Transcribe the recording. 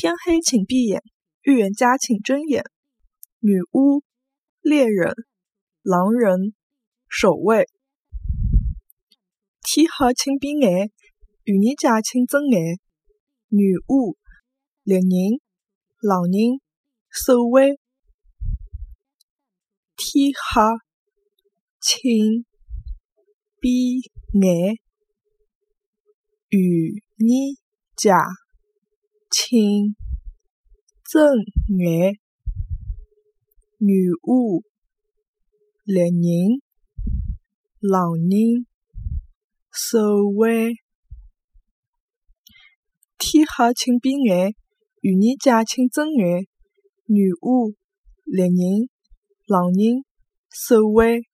天黑请闭眼，预言家请睁眼。女巫、猎人、狼人、守卫。天黑请闭眼，预言家请睁眼。女巫、猎人、狼人、守卫。天黑请闭眼，预言家请睁眼。女巫、猎人、狼人、守卫。天黑请闭眼，预言家请睁眼。女巫、猎人、狼人、守卫。